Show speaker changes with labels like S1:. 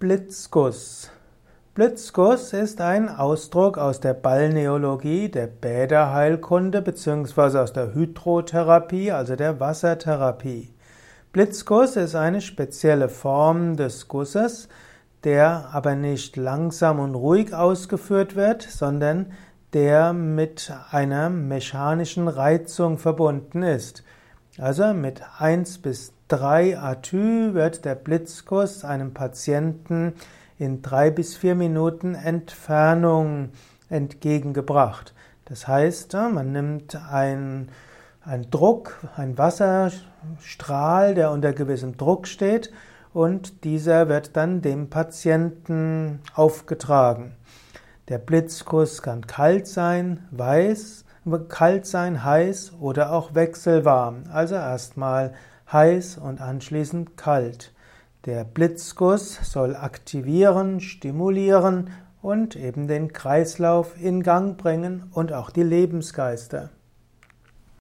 S1: Blitzguss. Blitzguss ist ein Ausdruck aus der Balneologie, der Bäderheilkunde bzw. aus der Hydrotherapie, also der Wassertherapie. Blitzguss ist eine spezielle Form des Gusses, der aber nicht langsam und ruhig ausgeführt wird, sondern der mit einer mechanischen Reizung verbunden ist. Also mit 1 bis 3 Atü wird der Blitzkuss einem Patienten in drei bis vier Minuten Entfernung entgegengebracht. Das heißt, man nimmt ein, ein Druck, ein Wasserstrahl, der unter gewissem Druck steht, und dieser wird dann dem Patienten aufgetragen. Der Blitzkuss kann kalt sein, weiß, kalt sein, heiß oder auch wechselwarm. Also erstmal heiß und anschließend kalt. Der Blitzguss soll aktivieren, stimulieren und eben den Kreislauf in Gang bringen und auch die Lebensgeister.